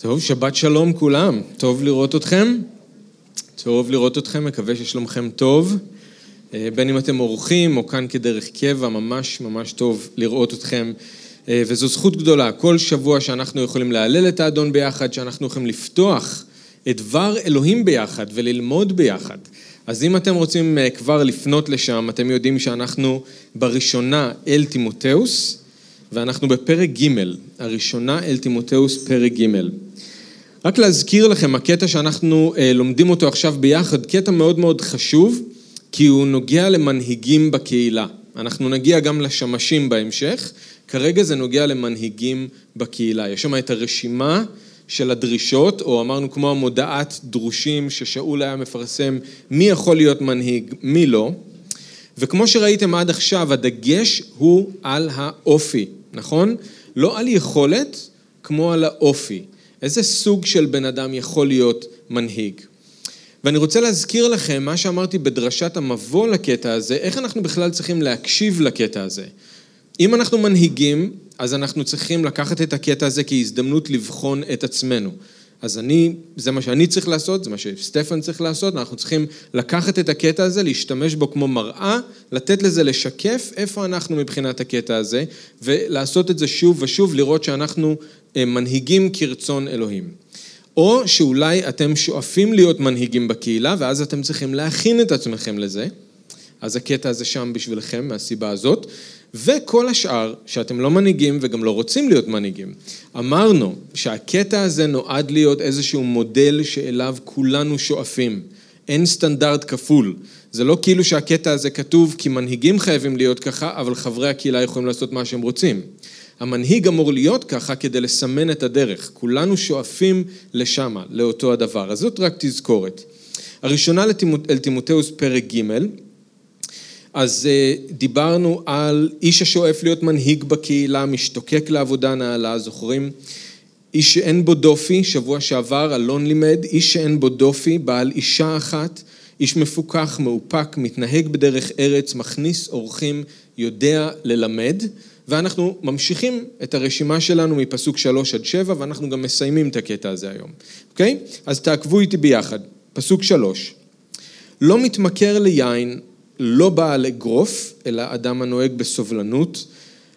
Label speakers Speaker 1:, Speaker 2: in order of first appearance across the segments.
Speaker 1: טוב, שבת שלום כולם. טוב לראות אתכם. טוב לראות אתכם, מקווה ששלומכם טוב. אה, בין אם אתם אורחים או כאן כדרך קבע, ממש ממש טוב לראות אתכם. אה, וזו זכות גדולה, כל שבוע שאנחנו יכולים להלל את האדון ביחד, שאנחנו יכולים לפתוח את דבר אלוהים ביחד וללמוד ביחד. אז אם אתם רוצים אה, כבר לפנות לשם, אתם יודעים שאנחנו בראשונה אל תימותאוס, ואנחנו בפרק ג', הראשונה אל תימותאוס פרק ג'. רק להזכיר לכם, הקטע שאנחנו אה, לומדים אותו עכשיו ביחד, קטע מאוד מאוד חשוב, כי הוא נוגע למנהיגים בקהילה. אנחנו נגיע גם לשמשים בהמשך, כרגע זה נוגע למנהיגים בקהילה. יש שם את הרשימה של הדרישות, או אמרנו כמו המודעת דרושים ששאול היה מפרסם מי יכול להיות מנהיג, מי לא. וכמו שראיתם עד עכשיו, הדגש הוא על האופי, נכון? לא על יכולת, כמו על האופי. איזה סוג של בן אדם יכול להיות מנהיג? ואני רוצה להזכיר לכם מה שאמרתי בדרשת המבוא לקטע הזה, איך אנחנו בכלל צריכים להקשיב לקטע הזה. אם אנחנו מנהיגים, אז אנחנו צריכים לקחת את הקטע הזה כהזדמנות לבחון את עצמנו. אז אני, זה מה שאני צריך לעשות, זה מה שסטפן צריך לעשות, אנחנו צריכים לקחת את הקטע הזה, להשתמש בו כמו מראה, לתת לזה לשקף איפה אנחנו מבחינת הקטע הזה, ולעשות את זה שוב ושוב, לראות שאנחנו אה, מנהיגים כרצון אלוהים. או שאולי אתם שואפים להיות מנהיגים בקהילה, ואז אתם צריכים להכין את עצמכם לזה. אז הקטע הזה שם בשבילכם, מהסיבה הזאת. וכל השאר, שאתם לא מנהיגים וגם לא רוצים להיות מנהיגים. אמרנו שהקטע הזה נועד להיות איזשהו מודל שאליו כולנו שואפים. אין סטנדרט כפול. זה לא כאילו שהקטע הזה כתוב כי מנהיגים חייבים להיות ככה, אבל חברי הקהילה יכולים לעשות מה שהם רוצים. המנהיג אמור להיות ככה כדי לסמן את הדרך. כולנו שואפים לשמה, לאותו הדבר. אז זאת רק תזכורת. הראשונה אל תימותאוס פרק ג', אז אה, דיברנו על איש השואף להיות מנהיג בקהילה, משתוקק לעבודה נעלה, זוכרים? איש שאין בו דופי, שבוע שעבר אלון לימד, איש שאין בו דופי, בעל אישה אחת, איש מפוכח, מאופק, מתנהג בדרך ארץ, מכניס אורחים, יודע ללמד, ואנחנו ממשיכים את הרשימה שלנו מפסוק שלוש עד שבע, ואנחנו גם מסיימים את הקטע הזה היום, אוקיי? אז תעקבו איתי ביחד. פסוק שלוש. לא מתמכר ליין, לא בעל אגרוף, אלא אדם הנוהג בסובלנות,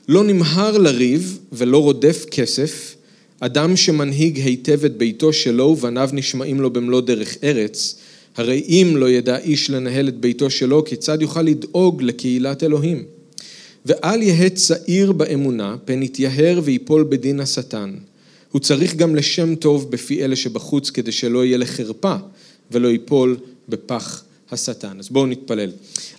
Speaker 1: לא נמהר לריב ולא רודף כסף, אדם שמנהיג היטב את ביתו שלו ובניו נשמעים לו במלוא דרך ארץ, הרי אם לא ידע איש לנהל את ביתו שלו, כיצד יוכל לדאוג לקהילת אלוהים? ואל יהא צעיר באמונה, פן יתייהר ויפול בדין השטן. הוא צריך גם לשם טוב בפי אלה שבחוץ, כדי שלא יהיה לחרפה ולא ייפול בפח השטן. אז בואו נתפלל.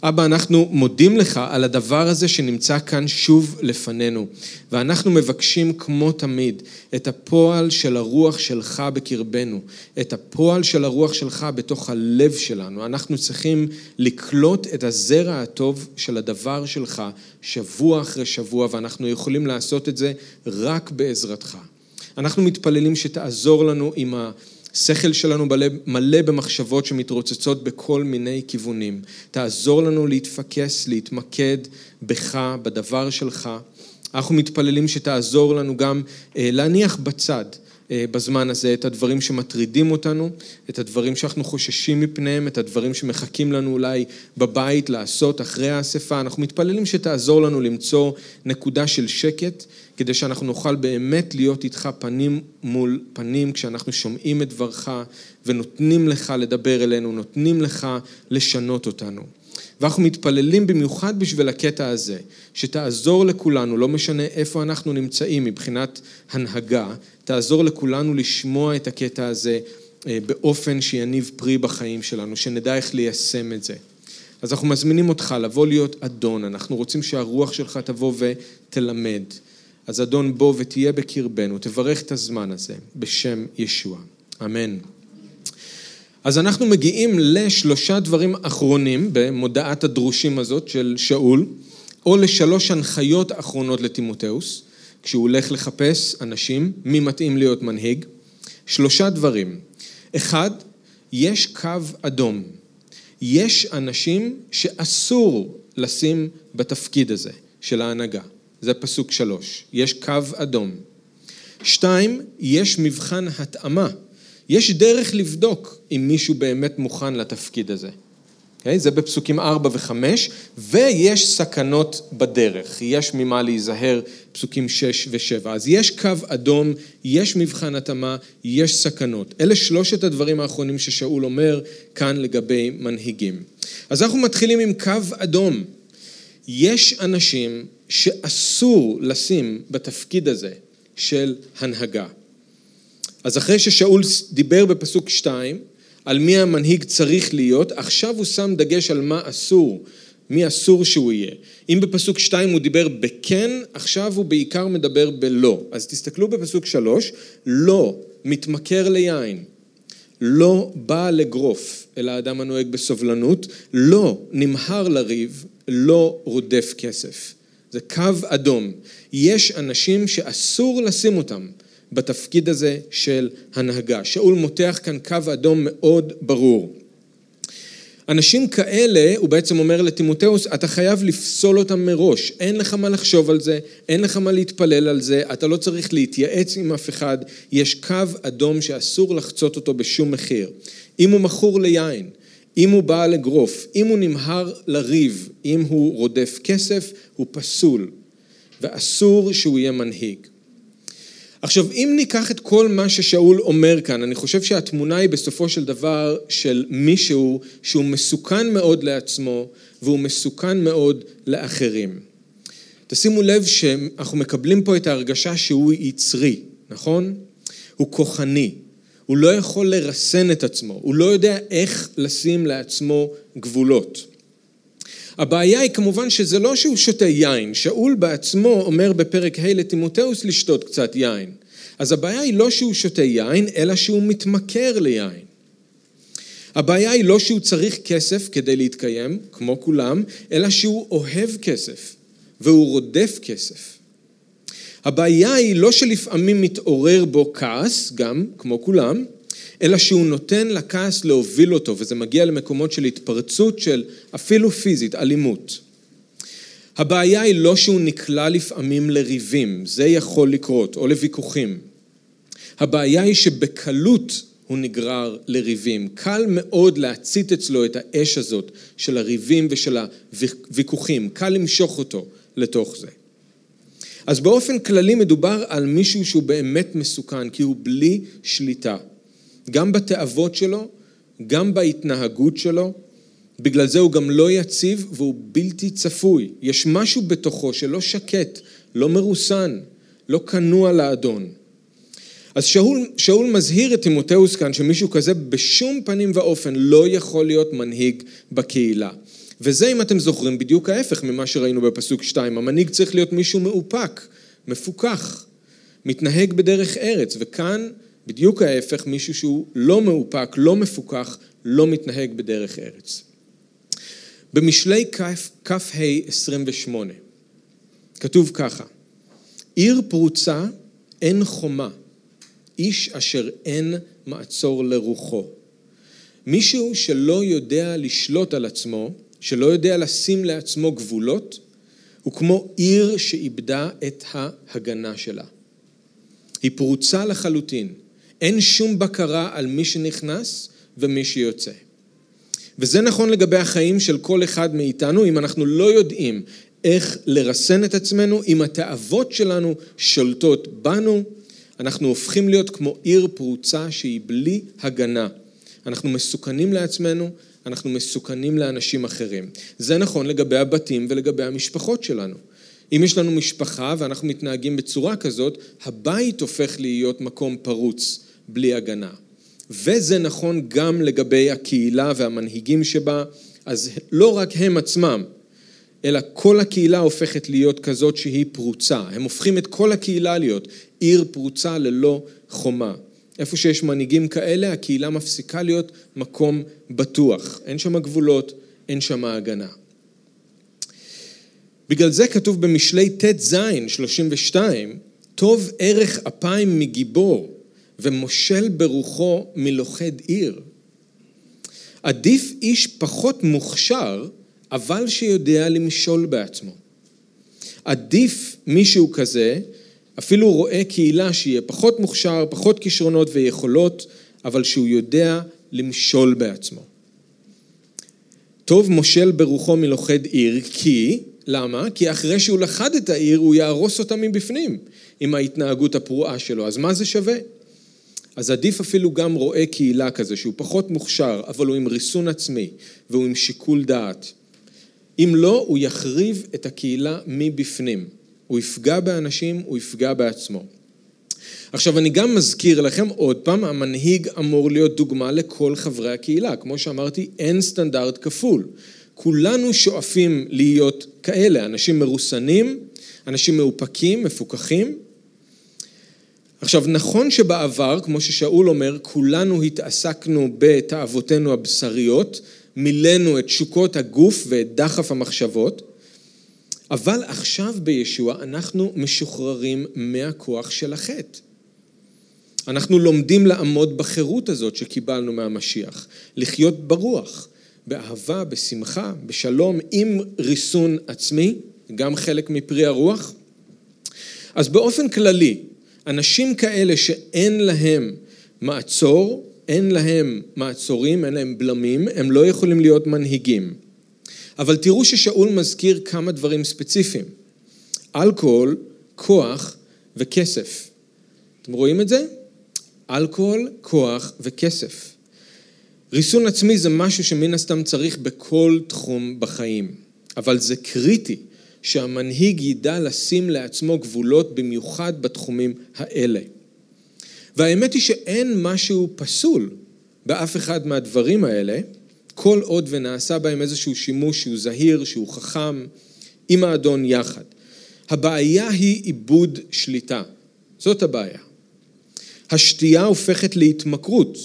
Speaker 1: אבא, אנחנו מודים לך על הדבר הזה שנמצא כאן שוב לפנינו, ואנחנו מבקשים כמו תמיד את הפועל של הרוח שלך בקרבנו, את הפועל של הרוח שלך בתוך הלב שלנו. אנחנו צריכים לקלוט את הזרע הטוב של הדבר שלך שבוע אחרי שבוע, ואנחנו יכולים לעשות את זה רק בעזרתך. אנחנו מתפללים שתעזור לנו עם ה... השכל שלנו מלא, מלא במחשבות שמתרוצצות בכל מיני כיוונים. תעזור לנו להתפקס, להתמקד בך, בדבר שלך. אנחנו מתפללים שתעזור לנו גם אה, להניח בצד אה, בזמן הזה את הדברים שמטרידים אותנו, את הדברים שאנחנו חוששים מפניהם, את הדברים שמחכים לנו אולי בבית לעשות אחרי האספה. אנחנו מתפללים שתעזור לנו למצוא נקודה של שקט, כדי שאנחנו נוכל באמת להיות איתך פנים מול פנים כשאנחנו שומעים את דברך ונותנים לך לדבר אלינו, נותנים לך לשנות אותנו. ואנחנו מתפללים במיוחד בשביל הקטע הזה, שתעזור לכולנו, לא משנה איפה אנחנו נמצאים מבחינת הנהגה, תעזור לכולנו לשמוע את הקטע הזה אה, באופן שיניב פרי בחיים שלנו, שנדע איך ליישם את זה. אז אנחנו מזמינים אותך לבוא להיות אדון, אנחנו רוצים שהרוח שלך תבוא ותלמד. אז אדון בוא ותהיה בקרבנו, תברך את הזמן הזה, בשם ישוע. אמן. אז אנחנו מגיעים לשלושה דברים אחרונים במודעת הדרושים הזאת של שאול, או לשלוש הנחיות אחרונות לטימותאוס, כשהוא הולך לחפש אנשים, מי מתאים להיות מנהיג. שלושה דברים. אחד, יש קו אדום. יש אנשים שאסור לשים בתפקיד הזה של ההנהגה. זה פסוק שלוש. יש קו אדום. שתיים, יש מבחן התאמה. יש דרך לבדוק אם מישהו באמת מוכן לתפקיד הזה. Okay, אוקיי? זה בפסוקים 4 ו-5, ויש סכנות בדרך, יש ממה להיזהר, פסוקים 6 ו-7. אז יש קו אדום, יש מבחן התאמה, יש סכנות. אלה שלושת הדברים האחרונים ששאול אומר כאן לגבי מנהיגים. אז אנחנו מתחילים עם קו אדום. יש אנשים שאסור לשים בתפקיד הזה של הנהגה. אז אחרי ששאול דיבר בפסוק 2, על מי המנהיג צריך להיות, עכשיו הוא שם דגש על מה אסור, מי אסור שהוא יהיה. אם בפסוק 2 הוא דיבר בכן, עכשיו הוא בעיקר מדבר בלא. אז תסתכלו בפסוק 3, לא מתמכר ליין, לא בא לגרוף, אלא האדם הנוהג בסובלנות, לא נמהר לריב, לא רודף כסף. זה קו אדום. יש אנשים שאסור לשים אותם בתפקיד הזה של הנהגה. שאול מותח כאן קו אדום מאוד ברור. אנשים כאלה, הוא בעצם אומר לטימותאוס, אתה חייב לפסול אותם מראש, אין לך מה לחשוב על זה, אין לך מה להתפלל על זה, אתה לא צריך להתייעץ עם אף אחד, יש קו אדום שאסור לחצות אותו בשום מחיר. אם הוא מכור ליין, אם הוא בא לגרוף, אם הוא נמהר לריב, אם הוא רודף כסף, הוא פסול, ואסור שהוא יהיה מנהיג. עכשיו, אם ניקח את כל מה ששאול אומר כאן, אני חושב שהתמונה היא בסופו של דבר של מישהו שהוא מסוכן מאוד לעצמו והוא מסוכן מאוד לאחרים. תשימו לב שאנחנו מקבלים פה את ההרגשה שהוא יצרי, נכון? הוא כוחני, הוא לא יכול לרסן את עצמו, הוא לא יודע איך לשים לעצמו גבולות. הבעיה היא כמובן שזה לא שהוא שותה יין, שאול בעצמו אומר בפרק ה' לטימותאוס לשתות קצת יין. אז הבעיה היא לא שהוא שותה יין, אלא שהוא מתמכר ליין. הבעיה היא לא שהוא צריך כסף כדי להתקיים, כמו כולם, אלא שהוא אוהב כסף, והוא רודף כסף. הבעיה היא לא שלפעמים מתעורר בו כעס, גם, כמו כולם, אלא שהוא נותן לכעס להוביל אותו, וזה מגיע למקומות של התפרצות של אפילו פיזית, אלימות. הבעיה היא לא שהוא נקלע לפעמים לריבים, זה יכול לקרות, או לוויכוחים. הבעיה היא שבקלות הוא נגרר לריבים. קל מאוד להצית אצלו את האש הזאת של הריבים ושל הוויכוחים, קל למשוך אותו לתוך זה. אז באופן כללי מדובר על מישהו שהוא באמת מסוכן, כי הוא בלי שליטה. גם בתאוות שלו, גם בהתנהגות שלו, בגלל זה הוא גם לא יציב והוא בלתי צפוי. יש משהו בתוכו שלא שקט, לא מרוסן, לא כנוע לאדון. אז שאול, שאול מזהיר את תימותאוס כאן שמישהו כזה בשום פנים ואופן לא יכול להיות מנהיג בקהילה. וזה, אם אתם זוכרים, בדיוק ההפך ממה שראינו בפסוק 2. המנהיג צריך להיות מישהו מאופק, מפוכח, מתנהג בדרך ארץ, וכאן בדיוק ההפך, מישהו שהוא לא מאופק, לא מפוכח, לא מתנהג בדרך ארץ. במשלי כ"ה 28 כתוב ככה: עיר פרוצה אין חומה, איש אשר אין מעצור לרוחו. מישהו שלא יודע לשלוט על עצמו, שלא יודע לשים לעצמו גבולות, הוא כמו עיר שאיבדה את ההגנה שלה. היא פרוצה לחלוטין, אין שום בקרה על מי שנכנס ומי שיוצא. וזה נכון לגבי החיים של כל אחד מאיתנו, אם אנחנו לא יודעים איך לרסן את עצמנו, אם התאוות שלנו שולטות בנו, אנחנו הופכים להיות כמו עיר פרוצה שהיא בלי הגנה. אנחנו מסוכנים לעצמנו, אנחנו מסוכנים לאנשים אחרים. זה נכון לגבי הבתים ולגבי המשפחות שלנו. אם יש לנו משפחה ואנחנו מתנהגים בצורה כזאת, הבית הופך להיות מקום פרוץ, בלי הגנה. וזה נכון גם לגבי הקהילה והמנהיגים שבה, אז לא רק הם עצמם, אלא כל הקהילה הופכת להיות כזאת שהיא פרוצה. הם הופכים את כל הקהילה להיות עיר פרוצה ללא חומה. איפה שיש מנהיגים כאלה, הקהילה מפסיקה להיות מקום בטוח. אין שם גבולות, אין שם הגנה. בגלל זה כתוב במשלי ט"ז 32, טוב ערך אפיים מגיבור ומושל ברוחו מלוכד עיר. עדיף איש פחות מוכשר, אבל שיודע למשול בעצמו. עדיף מישהו כזה אפילו רואה קהילה שיהיה פחות מוכשר, פחות כישרונות ויכולות, אבל שהוא יודע למשול בעצמו. טוב מושל ברוחו מלוכד עיר, כי, למה? כי אחרי שהוא לכד את העיר, הוא יהרוס אותה מבפנים עם ההתנהגות הפרועה שלו. אז מה זה שווה? אז עדיף אפילו גם רואה קהילה כזה, שהוא פחות מוכשר, אבל הוא עם ריסון עצמי, והוא עם שיקול דעת. אם לא, הוא יחריב את הקהילה מבפנים. הוא יפגע באנשים, הוא יפגע בעצמו. עכשיו, אני גם מזכיר לכם עוד פעם, המנהיג אמור להיות דוגמה לכל חברי הקהילה. כמו שאמרתי, אין סטנדרט כפול. כולנו שואפים להיות כאלה, אנשים מרוסנים, אנשים מאופקים, מפוקחים. עכשיו, נכון שבעבר, כמו ששאול אומר, כולנו התעסקנו בתאוותינו הבשריות, מילאנו את תשוקות הגוף ואת דחף המחשבות, אבל עכשיו בישוע אנחנו משוחררים מהכוח של החטא. אנחנו לומדים לעמוד בחירות הזאת שקיבלנו מהמשיח, לחיות ברוח, באהבה, בשמחה, בשלום, עם ריסון עצמי, גם חלק מפרי הרוח. אז באופן כללי, אנשים כאלה שאין להם מעצור, אין להם מעצורים, אין להם בלמים, הם לא יכולים להיות מנהיגים. אבל תראו ששאול מזכיר כמה דברים ספציפיים. אלכוהול, כוח וכסף. אתם רואים את זה? אלכוהול, כוח וכסף. ריסון עצמי זה משהו שמן הסתם צריך בכל תחום בחיים, אבל זה קריטי שהמנהיג ידע לשים לעצמו גבולות במיוחד בתחומים האלה. והאמת היא שאין משהו פסול באף אחד מהדברים האלה, כל עוד ונעשה בהם איזשהו שימוש שהוא זהיר, שהוא חכם, עם האדון יחד. הבעיה היא עיבוד שליטה, זאת הבעיה. השתייה הופכת להתמכרות,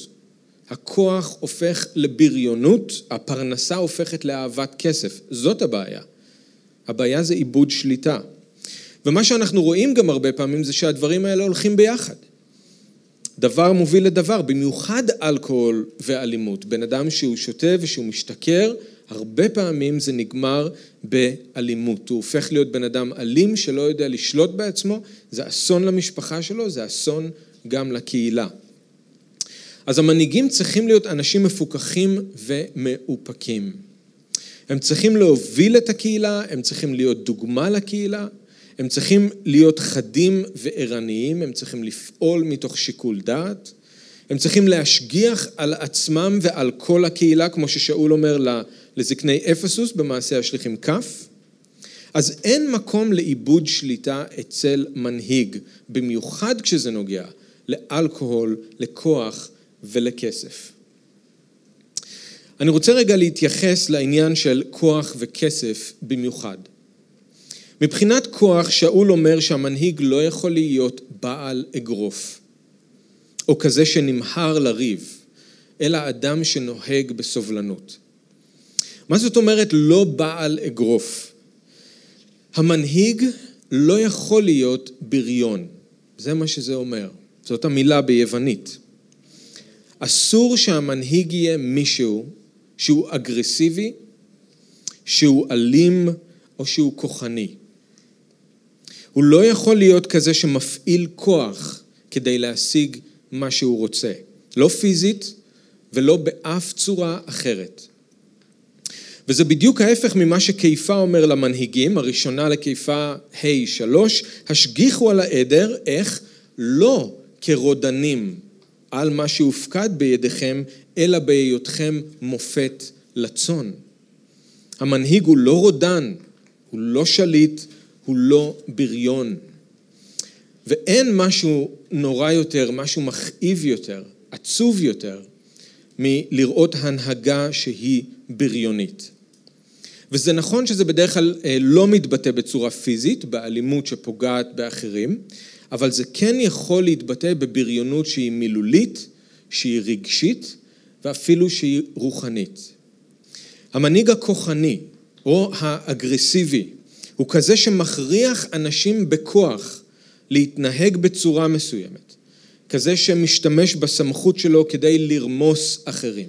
Speaker 1: הכוח הופך לבריונות, הפרנסה הופכת לאהבת כסף, זאת הבעיה. הבעיה זה עיבוד שליטה. ומה שאנחנו רואים גם הרבה פעמים זה שהדברים האלה הולכים ביחד. דבר מוביל לדבר, במיוחד אלכוהול ואלימות. בן אדם שהוא שותה ושהוא משתכר, הרבה פעמים זה נגמר באלימות. הוא הופך להיות בן אדם אלים שלא יודע לשלוט בעצמו, זה אסון למשפחה שלו, זה אסון גם לקהילה. אז המנהיגים צריכים להיות אנשים מפוקחים ומאופקים. הם צריכים להוביל את הקהילה, הם צריכים להיות דוגמה לקהילה, הם צריכים להיות חדים וערניים, הם צריכים לפעול מתוך שיקול דעת, הם צריכים להשגיח על עצמם ועל כל הקהילה, כמו ששאול אומר לזקני אפסוס במעשה השליחים כ', אז אין מקום לאיבוד שליטה אצל מנהיג, במיוחד כשזה נוגע לאלכוהול, לכוח ולכסף. אני רוצה רגע להתייחס לעניין של כוח וכסף במיוחד. מבחינת כוח, שאול אומר שהמנהיג לא יכול להיות בעל אגרוף, או כזה שנמהר לריב, אלא אדם שנוהג בסובלנות. מה זאת אומרת לא בעל אגרוף? המנהיג לא יכול להיות בריון, זה מה שזה אומר, זאת המילה ביוונית. אסור שהמנהיג יהיה מישהו שהוא אגרסיבי, שהוא אלים או שהוא כוחני. הוא לא יכול להיות כזה שמפעיל כוח כדי להשיג מה שהוא רוצה, לא פיזית ולא באף צורה אחרת. וזה בדיוק ההפך ממה שכיפה אומר למנהיגים, הראשונה לכיפה ה' שלוש, השגיחו על העדר, איך? לא כרודנים על מה שהופקד בידיכם, אלא בהיותכם מופת לצאן. המנהיג הוא לא רודן, הוא לא שליט, הוא לא בריון. ואין משהו נורא יותר, משהו מכאיב יותר, עצוב יותר, מלראות הנהגה שהיא בריונית. וזה נכון שזה בדרך כלל אה, לא מתבטא בצורה פיזית, באלימות שפוגעת באחרים, אבל זה כן יכול להתבטא בבריונות שהיא מילולית, שהיא רגשית ואפילו שהיא רוחנית. המנהיג הכוחני או האגרסיבי הוא כזה שמכריח אנשים בכוח להתנהג בצורה מסוימת, כזה שמשתמש בסמכות שלו כדי לרמוס אחרים,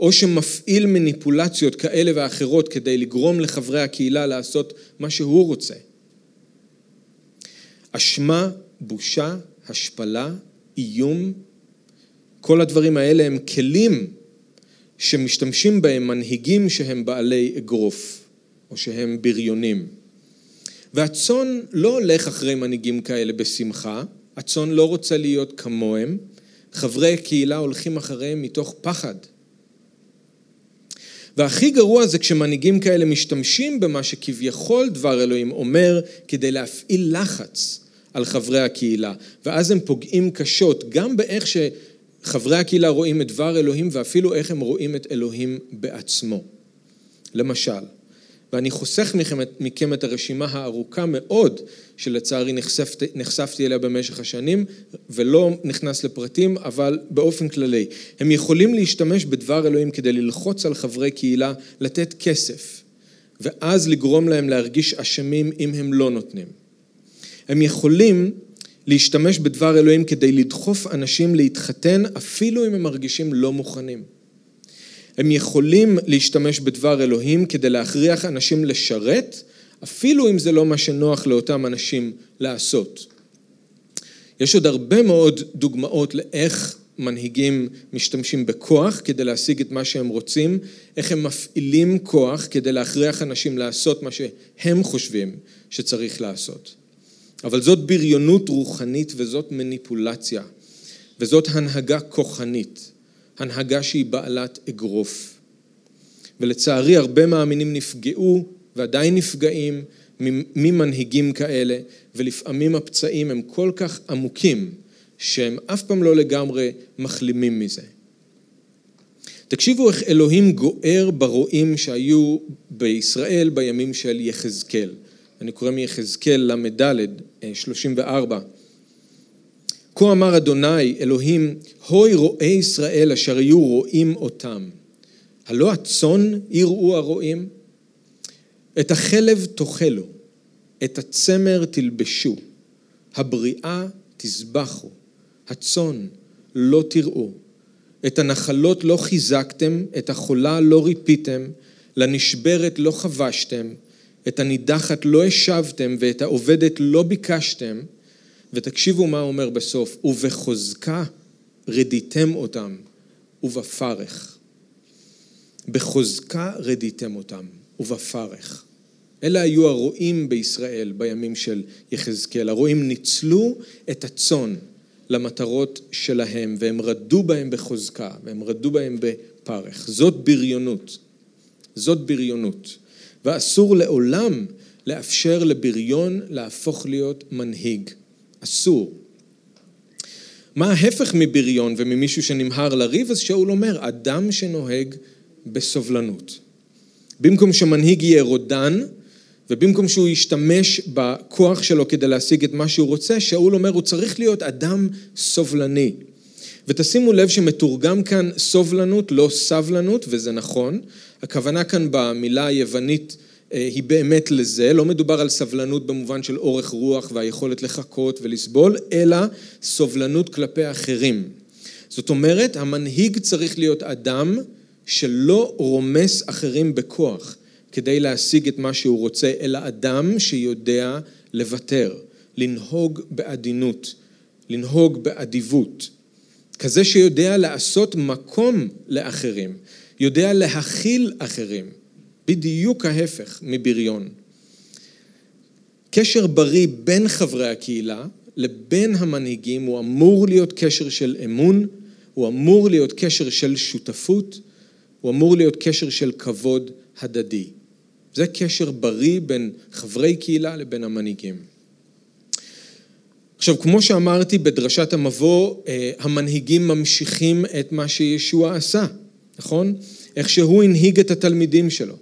Speaker 1: או שמפעיל מניפולציות כאלה ואחרות כדי לגרום לחברי הקהילה לעשות מה שהוא רוצה. אשמה, בושה, השפלה, איום, כל הדברים האלה הם כלים שמשתמשים בהם מנהיגים שהם בעלי אגרוף, או שהם בריונים. והצאן לא הולך אחרי מנהיגים כאלה בשמחה, הצאן לא רוצה להיות כמוהם, חברי הקהילה הולכים אחריהם מתוך פחד. והכי גרוע זה כשמנהיגים כאלה משתמשים במה שכביכול דבר אלוהים אומר כדי להפעיל לחץ על חברי הקהילה, ואז הם פוגעים קשות גם באיך שחברי הקהילה רואים את דבר אלוהים ואפילו איך הם רואים את אלוהים בעצמו. למשל, ואני חוסך מכם, מכם את הרשימה הארוכה מאוד שלצערי נחשפתי, נחשפתי אליה במשך השנים ולא נכנס לפרטים, אבל באופן כללי. הם יכולים להשתמש בדבר אלוהים כדי ללחוץ על חברי קהילה לתת כסף, ואז לגרום להם להרגיש אשמים אם הם לא נותנים. הם יכולים להשתמש בדבר אלוהים כדי לדחוף אנשים להתחתן אפילו אם הם מרגישים לא מוכנים. הם יכולים להשתמש בדבר אלוהים כדי להכריח אנשים לשרת, אפילו אם זה לא מה שנוח לאותם אנשים לעשות. יש עוד הרבה מאוד דוגמאות לאיך מנהיגים משתמשים בכוח כדי להשיג את מה שהם רוצים, איך הם מפעילים כוח כדי להכריח אנשים לעשות מה שהם חושבים שצריך לעשות. אבל זאת בריונות רוחנית וזאת מניפולציה, וזאת הנהגה כוחנית. הנהגה שהיא בעלת אגרוף. ולצערי הרבה מאמינים נפגעו ועדיין נפגעים ממנהיגים כאלה, ולפעמים הפצעים הם כל כך עמוקים, שהם אף פעם לא לגמרי מחלימים מזה. תקשיבו איך אלוהים גוער ברועים שהיו בישראל בימים של יחזקאל. אני קורא מיחזקאל ל"ד, 34. כה אמר אדוני אלוהים, הוי רועי ישראל אשר יהיו רואים אותם. הלא הצאן יראו הרועים? את החלב תאכלו, את הצמר תלבשו, הבריאה תזבחו, הצאן לא תראו, את הנחלות לא חיזקתם, את החולה לא ריפיתם, לנשברת לא חבשתם, את הנידחת לא השבתם ואת העובדת לא ביקשתם, ותקשיבו מה הוא אומר בסוף, ובחוזקה רדיתם אותם, ובפרך. בחוזקה רדיתם אותם, ובפרך. אלה היו הרועים בישראל בימים של יחזקאל. הרועים ניצלו את הצאן למטרות שלהם, והם רדו בהם בחוזקה, והם רדו בהם בפרך. זאת בריונות. זאת בריונות. ואסור לעולם לאפשר לבריון להפוך להיות מנהיג. אסור. מה ההפך מבריון וממישהו שנמהר לריב? אז שאול אומר, אדם שנוהג בסובלנות. במקום שמנהיג יהיה רודן, ובמקום שהוא ישתמש בכוח שלו כדי להשיג את מה שהוא רוצה, שאול אומר, הוא צריך להיות אדם סובלני. ותשימו לב שמתורגם כאן סובלנות, לא סבלנות, וזה נכון. הכוונה כאן במילה היוונית היא באמת לזה, לא מדובר על סבלנות במובן של אורך רוח והיכולת לחכות ולסבול, אלא סובלנות כלפי אחרים. זאת אומרת, המנהיג צריך להיות אדם שלא רומס אחרים בכוח כדי להשיג את מה שהוא רוצה, אלא אדם שיודע לוותר, לנהוג בעדינות, לנהוג באדיבות. כזה שיודע לעשות מקום לאחרים, יודע להכיל אחרים. בדיוק ההפך מבריון. קשר בריא בין חברי הקהילה לבין המנהיגים הוא אמור להיות קשר של אמון, הוא אמור להיות קשר של שותפות, הוא אמור להיות קשר של כבוד הדדי. זה קשר בריא בין חברי קהילה לבין המנהיגים. עכשיו, כמו שאמרתי בדרשת המבוא, אה, המנהיגים ממשיכים את מה שישוע עשה, נכון? איך שהוא הנהיג את התלמידים שלו.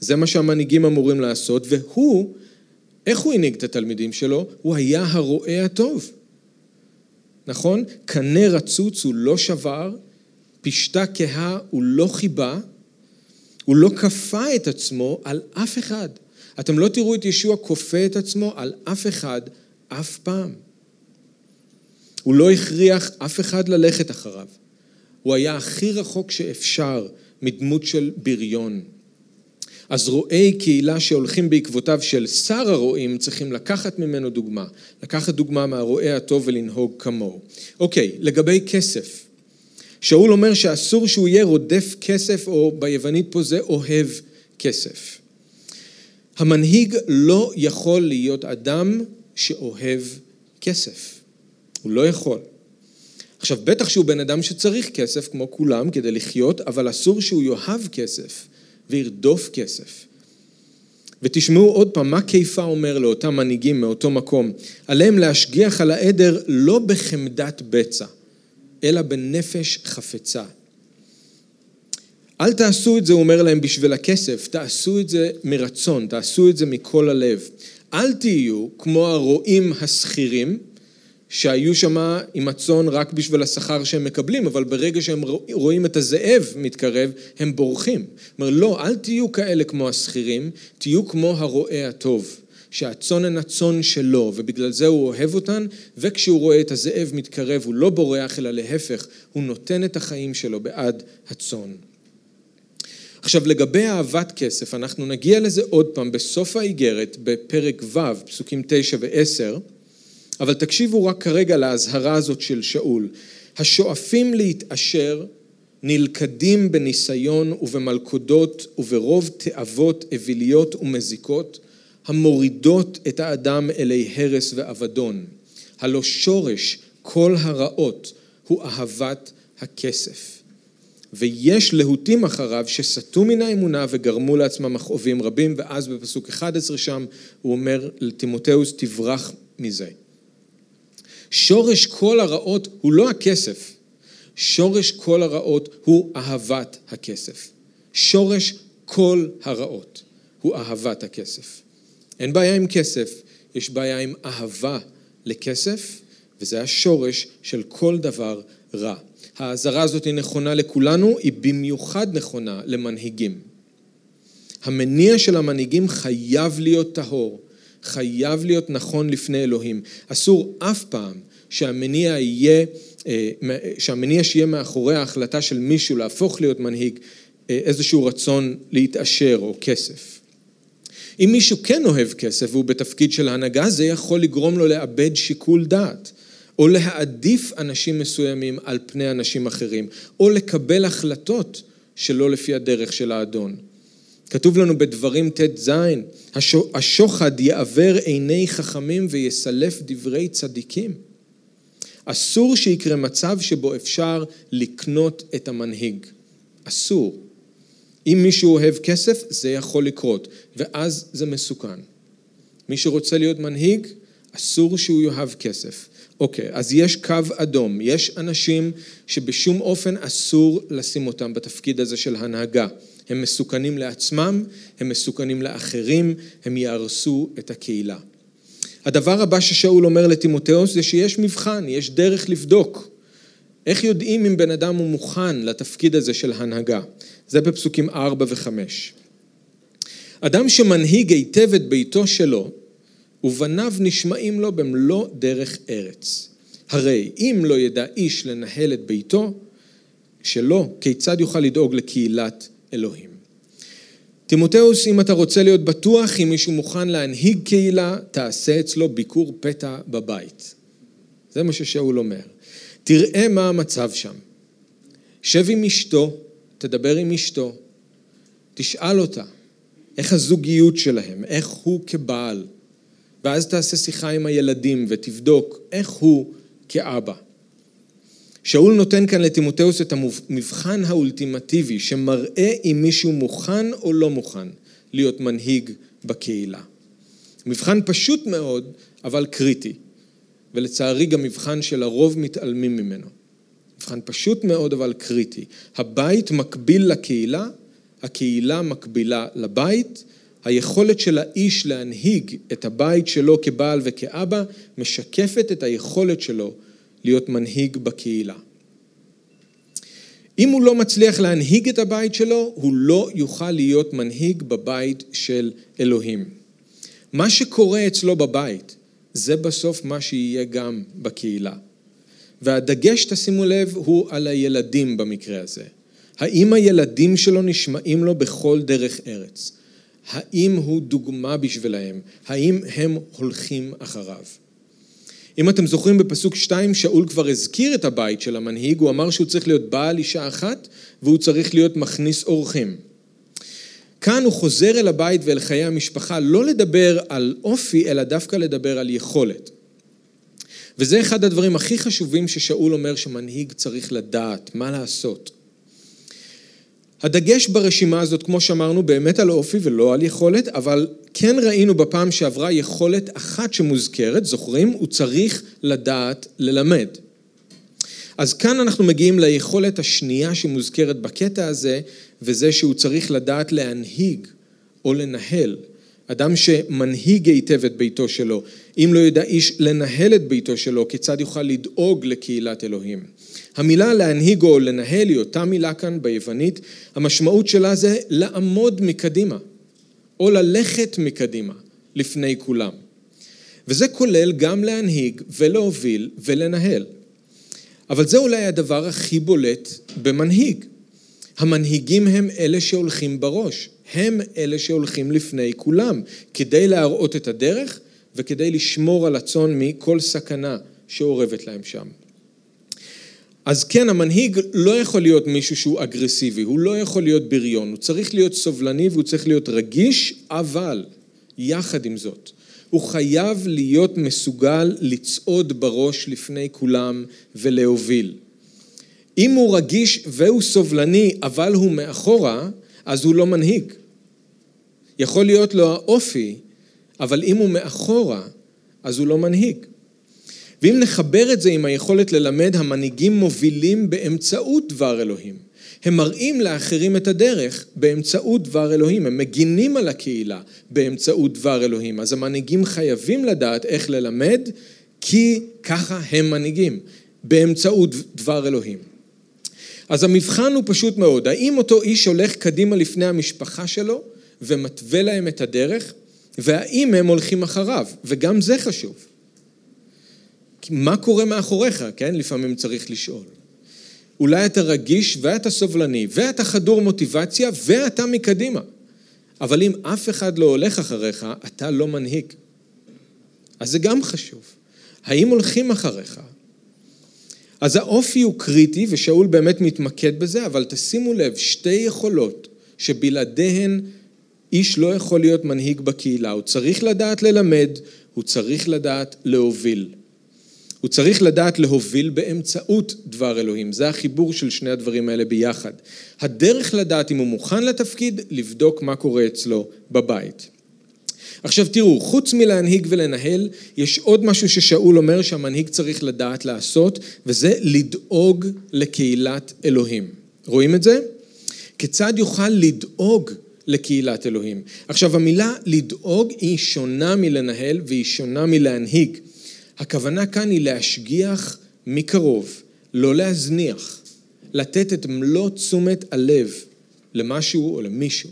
Speaker 1: זה מה שהמנהיגים אמורים לעשות, והוא, איך הוא הנהיג את התלמידים שלו? הוא היה הרועה הטוב. נכון? קנה רצוץ הוא לא שבר, פשתה כהה הוא לא חיבה, הוא לא כפה את עצמו על אף אחד. אתם לא תראו את ישוע כופה את עצמו על אף אחד אף פעם. הוא לא הכריח אף אחד ללכת אחריו. הוא היה הכי רחוק שאפשר מדמות של בריון. אז רואי קהילה שהולכים בעקבותיו של שר הרועים צריכים לקחת ממנו דוגמה, לקחת דוגמה מהרועה הטוב ולנהוג כמוהו. אוקיי, לגבי כסף. שאול אומר שאסור שהוא יהיה רודף כסף, או ביוונית פה זה אוהב כסף. המנהיג לא יכול להיות אדם שאוהב כסף. הוא לא יכול. עכשיו, בטח שהוא בן אדם שצריך כסף, כמו כולם, כדי לחיות, אבל אסור שהוא יאהב כסף וירדוף כסף. ותשמעו עוד פעם, מה קיפה אומר לאותם מנהיגים מאותו מקום? עליהם להשגיח על העדר לא בחמדת בצע, אלא בנפש חפצה. אל תעשו את זה, הוא אומר להם, בשביל הכסף, תעשו את זה מרצון, תעשו את זה מכל הלב. אל תהיו כמו הרועים השכירים, שהיו שם עם הצאן רק בשביל השכר שהם מקבלים, אבל ברגע שהם רואים את הזאב מתקרב, הם בורחים. אומר, לא, אל תהיו כאלה כמו השכירים, תהיו כמו הרועה הטוב, שהצאן הן הצאן שלו, ובגלל זה הוא אוהב אותן, וכשהוא רואה את הזאב מתקרב, הוא לא בורח, אלא להפך, הוא נותן את החיים שלו בעד הצאן. עכשיו לגבי אהבת כסף, אנחנו נגיע לזה עוד פעם בסוף האיגרת בפרק ו', פסוקים תשע ועשר, אבל תקשיבו רק כרגע לאזהרה הזאת של שאול. השואפים להתעשר נלכדים בניסיון ובמלכודות וברוב תאוות אוויליות ומזיקות המורידות את האדם אלי הרס ואבדון. הלא שורש כל הרעות הוא אהבת הכסף. ויש להוטים אחריו שסטו מן האמונה וגרמו לעצמם מכאובים רבים, ואז בפסוק 11 שם הוא אומר לטימותאוס, תברח מזה. שורש כל הרעות הוא לא הכסף, שורש כל הרעות הוא אהבת הכסף. שורש כל הרעות הוא אהבת הכסף. אין בעיה עם כסף, יש בעיה עם אהבה לכסף, וזה השורש של כל דבר רע. האזהרה הזאת היא נכונה לכולנו, היא במיוחד נכונה למנהיגים. המניע של המנהיגים חייב להיות טהור, חייב להיות נכון לפני אלוהים. אסור אף פעם שהמניע יהיה, אה, שהמניע שיהיה מאחורי ההחלטה של מישהו להפוך להיות מנהיג אה, איזשהו רצון להתעשר או כסף. אם מישהו כן אוהב כסף והוא בתפקיד של הנהגה, זה יכול לגרום לו לאבד שיקול דעת. או להעדיף אנשים מסוימים על פני אנשים אחרים, או לקבל החלטות שלא לפי הדרך של האדון. כתוב לנו בדברים ט"ז, השוחד יעבר עיני חכמים ויסלף דברי צדיקים. אסור שיקרה מצב שבו אפשר לקנות את המנהיג. אסור. אם מישהו אוהב כסף, זה יכול לקרות, ואז זה מסוכן. מי שרוצה להיות מנהיג, אסור שהוא יאהב כסף. אוקיי, אז יש קו אדום, יש אנשים שבשום אופן אסור לשים אותם בתפקיד הזה של הנהגה. הם מסוכנים לעצמם, הם מסוכנים לאחרים, הם יהרסו את הקהילה. הדבר הבא ששאול אומר לטימותאוס זה שיש מבחן, יש דרך לבדוק. איך יודעים אם בן אדם הוא מוכן לתפקיד הזה של הנהגה? זה בפסוקים 4 ו-5. אדם שמנהיג היטב את ביתו שלו, ובניו נשמעים לו במלוא דרך ארץ. הרי אם לא ידע איש לנהל את ביתו שלו, כיצד יוכל לדאוג לקהילת אלוהים? תימותאוס, אם אתה רוצה להיות בטוח, אם מישהו מוכן להנהיג קהילה, תעשה אצלו ביקור פתע בבית. זה מה ששאול אומר. תראה מה המצב שם. שב עם אשתו, תדבר עם אשתו, תשאל אותה איך הזוגיות שלהם, איך הוא כבעל, ואז תעשה שיחה עם הילדים ותבדוק איך הוא כאבא. שאול נותן כאן לטימותאוס את המבחן האולטימטיבי שמראה אם מישהו מוכן או לא מוכן להיות מנהיג בקהילה. מבחן פשוט מאוד, אבל קריטי, ולצערי גם מבחן שלרוב מתעלמים ממנו. מבחן פשוט מאוד אבל קריטי. הבית מקביל לקהילה, הקהילה מקבילה לבית, היכולת של האיש להנהיג את הבית שלו כבעל וכאבא משקפת את היכולת שלו להיות מנהיג בקהילה. אם הוא לא מצליח להנהיג את הבית שלו, הוא לא יוכל להיות מנהיג בבית של אלוהים. מה שקורה אצלו בבית, זה בסוף מה שיהיה גם בקהילה. והדגש, תשימו לב, הוא על הילדים במקרה הזה. האם הילדים שלו נשמעים לו בכל דרך ארץ? האם הוא דוגמה בשבילהם? האם הם הולכים אחריו? אם אתם זוכרים בפסוק 2, שאול כבר הזכיר את הבית של המנהיג, הוא אמר שהוא צריך להיות בעל אישה אחת והוא צריך להיות מכניס אורחים. כאן הוא חוזר אל הבית ואל חיי המשפחה, לא לדבר על אופי, אלא דווקא לדבר על יכולת. וזה אחד הדברים הכי חשובים ששאול אומר שמנהיג צריך לדעת, מה לעשות. הדגש ברשימה הזאת, כמו שאמרנו, באמת על אופי ולא על יכולת, אבל כן ראינו בפעם שעברה יכולת אחת שמוזכרת, זוכרים? הוא צריך לדעת ללמד. אז כאן אנחנו מגיעים ליכולת השנייה שמוזכרת בקטע הזה, וזה שהוא צריך לדעת להנהיג או לנהל. אדם שמנהיג היטב את ביתו שלו, אם לא ידע איש לנהל את ביתו שלו, כיצד יוכל לדאוג לקהילת אלוהים. המילה להנהיג או לנהל היא אותה מילה כאן ביוונית, המשמעות שלה זה לעמוד מקדימה, או ללכת מקדימה, לפני כולם. וזה כולל גם להנהיג ולהוביל ולנהל. אבל זה אולי הדבר הכי בולט במנהיג. המנהיגים הם אלה שהולכים בראש, הם אלה שהולכים לפני כולם, כדי להראות את הדרך וכדי לשמור על הצאן מכל סכנה שאורבת להם שם. אז כן, המנהיג לא יכול להיות מישהו שהוא אגרסיבי, הוא לא יכול להיות בריון, הוא צריך להיות סובלני והוא צריך להיות רגיש, אבל יחד עם זאת, הוא חייב להיות מסוגל לצעוד בראש לפני כולם ולהוביל. אם הוא רגיש והוא סובלני, אבל הוא מאחורה, אז הוא לא מנהיג. יכול להיות לו האופי, אבל אם הוא מאחורה, אז הוא לא מנהיג. ואם נחבר את זה עם היכולת ללמד, המנהיגים מובילים באמצעות דבר אלוהים. הם מראים לאחרים את הדרך באמצעות דבר אלוהים, הם מגינים על הקהילה באמצעות דבר אלוהים. אז המנהיגים חייבים לדעת איך ללמד, כי ככה הם מנהיגים, באמצעות דבר אלוהים. אז המבחן הוא פשוט מאוד, האם אותו איש הולך קדימה לפני המשפחה שלו ומתווה להם את הדרך, והאם הם הולכים אחריו, וגם זה חשוב. מה קורה מאחוריך, כן? לפעמים צריך לשאול. אולי אתה רגיש ואתה סובלני ואתה חדור מוטיבציה ואתה מקדימה. אבל אם אף אחד לא הולך אחריך, אתה לא מנהיג. אז זה גם חשוב. האם הולכים אחריך? אז האופי הוא קריטי, ושאול באמת מתמקד בזה, אבל תשימו לב, שתי יכולות שבלעדיהן איש לא יכול להיות מנהיג בקהילה. הוא צריך לדעת ללמד, הוא צריך לדעת להוביל. הוא צריך לדעת להוביל באמצעות דבר אלוהים. זה החיבור של שני הדברים האלה ביחד. הדרך לדעת אם הוא מוכן לתפקיד, לבדוק מה קורה אצלו בבית. עכשיו תראו, חוץ מלהנהיג ולנהל, יש עוד משהו ששאול אומר שהמנהיג צריך לדעת לעשות, וזה לדאוג לקהילת אלוהים. רואים את זה? כיצד יוכל לדאוג לקהילת אלוהים? עכשיו המילה לדאוג היא שונה מלנהל והיא שונה מלהנהיג. הכוונה כאן היא להשגיח מקרוב, לא להזניח, לתת את מלוא תשומת הלב למשהו או למישהו.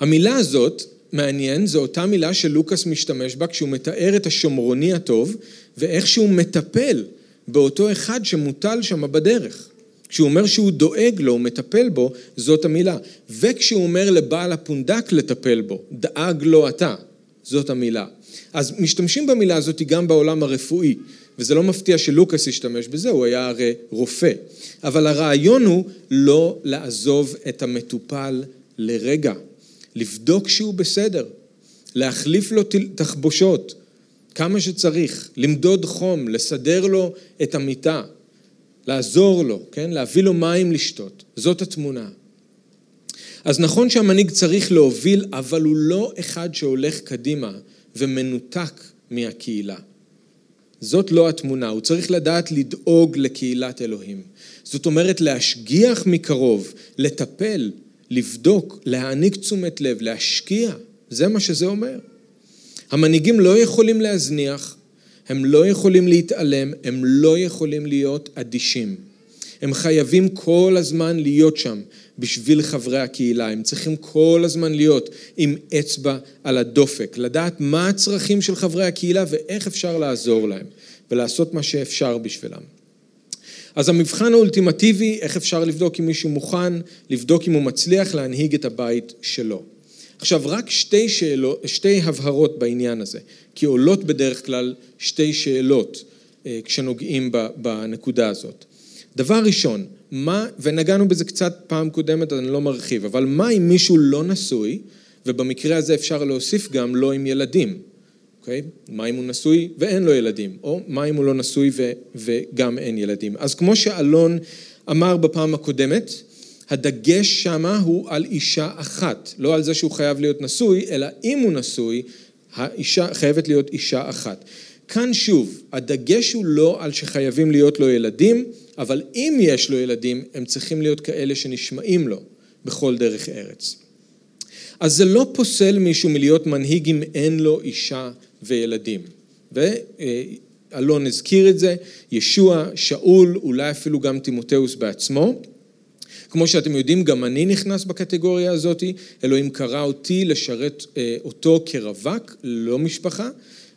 Speaker 1: המילה הזאת, מעניין, זו אותה מילה שלוקאס משתמש בה כשהוא מתאר את השומרוני הטוב ואיך שהוא מטפל באותו אחד שמוטל שם בדרך. כשהוא אומר שהוא דואג לו, הוא מטפל בו, זאת המילה. וכשהוא אומר לבעל הפונדק לטפל בו, דאג לו אתה, זאת המילה. אז משתמשים במילה הזאת גם בעולם הרפואי, וזה לא מפתיע שלוקאס השתמש בזה, הוא היה הרי רופא. אבל הרעיון הוא לא לעזוב את המטופל לרגע, לבדוק שהוא בסדר, להחליף לו תחבושות כמה שצריך, למדוד חום, לסדר לו את המיטה, לעזור לו, כן? להביא לו מים לשתות. זאת התמונה. אז נכון שהמנהיג צריך להוביל, אבל הוא לא אחד שהולך קדימה ומנותק מהקהילה. זאת לא התמונה, הוא צריך לדעת לדאוג לקהילת אלוהים. זאת אומרת להשגיח מקרוב, לטפל, לבדוק, להעניק תשומת לב, להשקיע, זה מה שזה אומר. המנהיגים לא יכולים להזניח, הם לא יכולים להתעלם, הם לא יכולים להיות אדישים. הם חייבים כל הזמן להיות שם בשביל חברי הקהילה, הם צריכים כל הזמן להיות עם אצבע על הדופק, לדעת מה הצרכים של חברי הקהילה ואיך אפשר לעזור להם ולעשות מה שאפשר בשבילם. אז המבחן האולטימטיבי, איך אפשר לבדוק אם מישהו מוכן, לבדוק אם הוא מצליח להנהיג את הבית שלו. עכשיו, רק שתי, שאלות, שתי הבהרות בעניין הזה, כי עולות בדרך כלל שתי שאלות אה, כשנוגעים בנקודה הזאת. דבר ראשון, מה, ונגענו בזה קצת פעם קודמת, אז אני לא מרחיב, אבל מה אם מישהו לא נשוי, ובמקרה הזה אפשר להוסיף גם לא עם ילדים, אוקיי? מה אם הוא נשוי ואין לו ילדים, או מה אם הוא לא נשוי ו, וגם אין ילדים. אז כמו שאלון אמר בפעם הקודמת, הדגש שמה הוא על אישה אחת, לא על זה שהוא חייב להיות נשוי, אלא אם הוא נשוי, האישה חייבת להיות אישה אחת. כאן שוב, הדגש הוא לא על שחייבים להיות לו ילדים, אבל אם יש לו ילדים, הם צריכים להיות כאלה שנשמעים לו בכל דרך ארץ. אז זה לא פוסל מישהו מלהיות מנהיג אם אין לו אישה וילדים. ואלון הזכיר את זה, ישוע, שאול, אולי אפילו גם תימותאוס בעצמו. כמו שאתם יודעים, גם אני נכנס בקטגוריה הזאת, אלוהים קרא אותי לשרת אה, אותו כרווק, לא משפחה.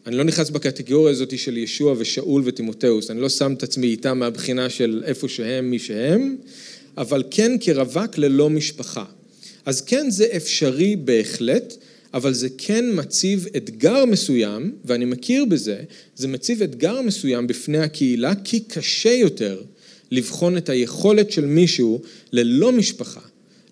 Speaker 1: אני לא נכנס בקטגוריה הזאת של ישוע ושאול ותימותאוס, אני לא שם את עצמי איתם מהבחינה של איפה שהם, מי שהם, אבל כן כרווק ללא משפחה. אז כן זה אפשרי בהחלט, אבל זה כן מציב אתגר מסוים, ואני מכיר בזה, זה מציב אתגר מסוים בפני הקהילה, כי קשה יותר לבחון את היכולת של מישהו ללא משפחה